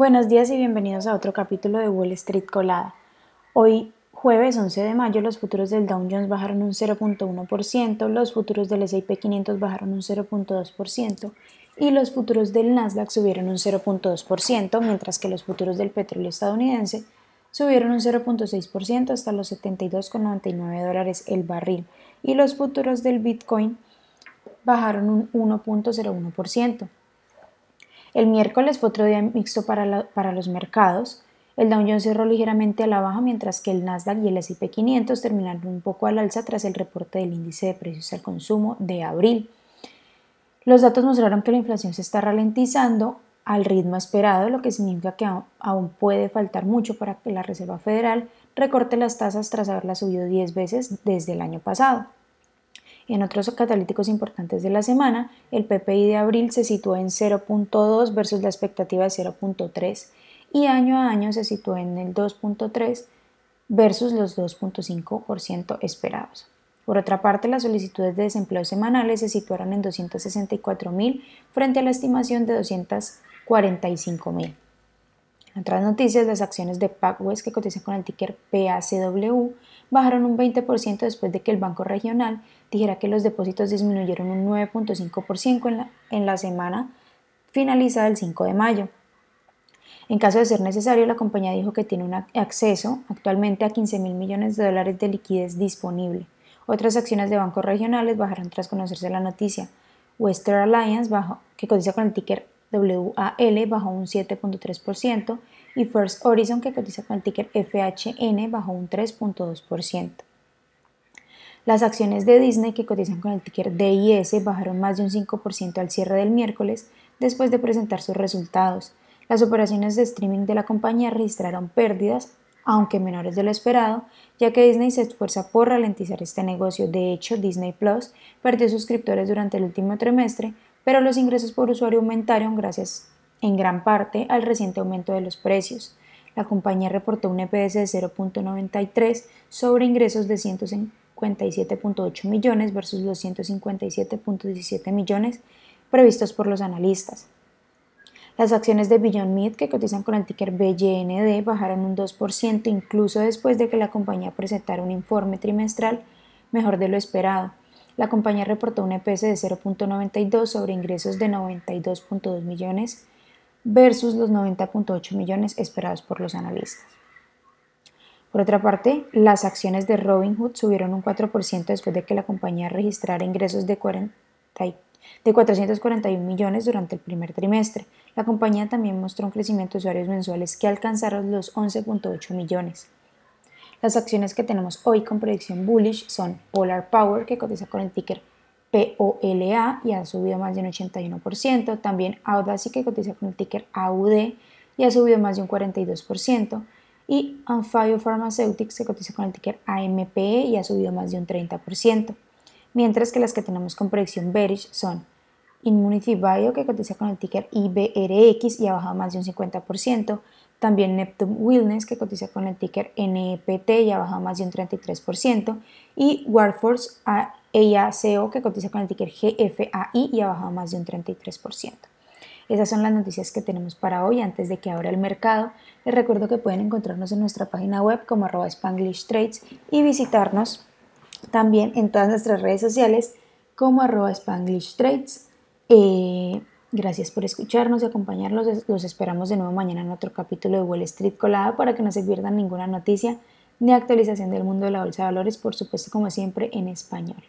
Buenos días y bienvenidos a otro capítulo de Wall Street Colada. Hoy, jueves 11 de mayo, los futuros del Dow Jones bajaron un 0.1%, los futuros del S&P 500 bajaron un 0.2% y los futuros del Nasdaq subieron un 0.2%, mientras que los futuros del petróleo estadounidense subieron un 0.6% hasta los 72,99 dólares el barril y los futuros del Bitcoin bajaron un 1.01%. El miércoles fue otro día mixto para, para los mercados. El Dow Jones cerró ligeramente a la baja, mientras que el Nasdaq y el S&P 500 terminaron un poco al alza tras el reporte del índice de precios al consumo de abril. Los datos mostraron que la inflación se está ralentizando al ritmo esperado, lo que significa que aún puede faltar mucho para que la Reserva Federal recorte las tasas tras haberlas subido 10 veces desde el año pasado. En otros catalíticos importantes de la semana, el PPI de abril se situó en 0.2 versus la expectativa de 0.3 y año a año se situó en el 2.3 versus los 2.5% esperados. Por otra parte, las solicitudes de desempleo semanales se situaron en 264.000 frente a la estimación de 245.000. En otras noticias, las acciones de PacWest que cotizan con el ticker PACW bajaron un 20% después de que el Banco Regional dijera que los depósitos disminuyeron un 9.5% en la, en la semana finalizada el 5 de mayo. En caso de ser necesario, la compañía dijo que tiene un acceso actualmente a 15 mil millones de dólares de liquidez disponible. Otras acciones de bancos regionales bajaron tras conocerse la noticia. Western Alliance, que cotiza con el ticker WAL, bajó un 7.3% y First Horizon, que cotiza con el ticker FHN, bajó un 3.2%. Las acciones de Disney, que cotizan con el ticker DIS, bajaron más de un 5% al cierre del miércoles después de presentar sus resultados. Las operaciones de streaming de la compañía registraron pérdidas, aunque menores de lo esperado, ya que Disney se esfuerza por ralentizar este negocio. De hecho, Disney Plus perdió suscriptores durante el último trimestre, pero los ingresos por usuario aumentaron gracias en gran parte al reciente aumento de los precios. La compañía reportó un EPS de 0.93 sobre ingresos de 157.8 millones versus los 157.17 millones previstos por los analistas. Las acciones de Beyond Meat, que cotizan con el ticker BYND, bajaron un 2% incluso después de que la compañía presentara un informe trimestral mejor de lo esperado. La compañía reportó un EPS de 0.92 sobre ingresos de 92.2 millones versus los 90.8 millones esperados por los analistas. Por otra parte, las acciones de Robinhood subieron un 4% después de que la compañía registrara ingresos de, 40, de 441 millones durante el primer trimestre. La compañía también mostró un crecimiento de usuarios mensuales que alcanzaron los 11.8 millones. Las acciones que tenemos hoy con predicción bullish son Polar Power, que cotiza con el ticker POLA y ha subido más de un 81%. También Audacy que cotiza con el ticker AUD y ha subido más de un 42%. Y Anfio Pharmaceutics que cotiza con el ticker AMPE y ha subido más de un 30%. Mientras que las que tenemos con predicción bearish son Immunity Bio que cotiza con el ticker IBRX y ha bajado más de un 50%. También Neptune Wellness, que cotiza con el ticker NEPT y ha bajado más de un 33%. Y Warforce EIACO, que cotiza con el ticker GFAI y ha bajado más de un 33%. Esas son las noticias que tenemos para hoy antes de que abra el mercado. Les recuerdo que pueden encontrarnos en nuestra página web como arroba Spanglish Trades y visitarnos también en todas nuestras redes sociales como arroba Spanglish Trades. Eh, gracias por escucharnos y acompañarnos. Los esperamos de nuevo mañana en otro capítulo de Wall Street Colada para que no se pierdan ninguna noticia ni actualización del mundo de la bolsa de valores, por supuesto como siempre en español.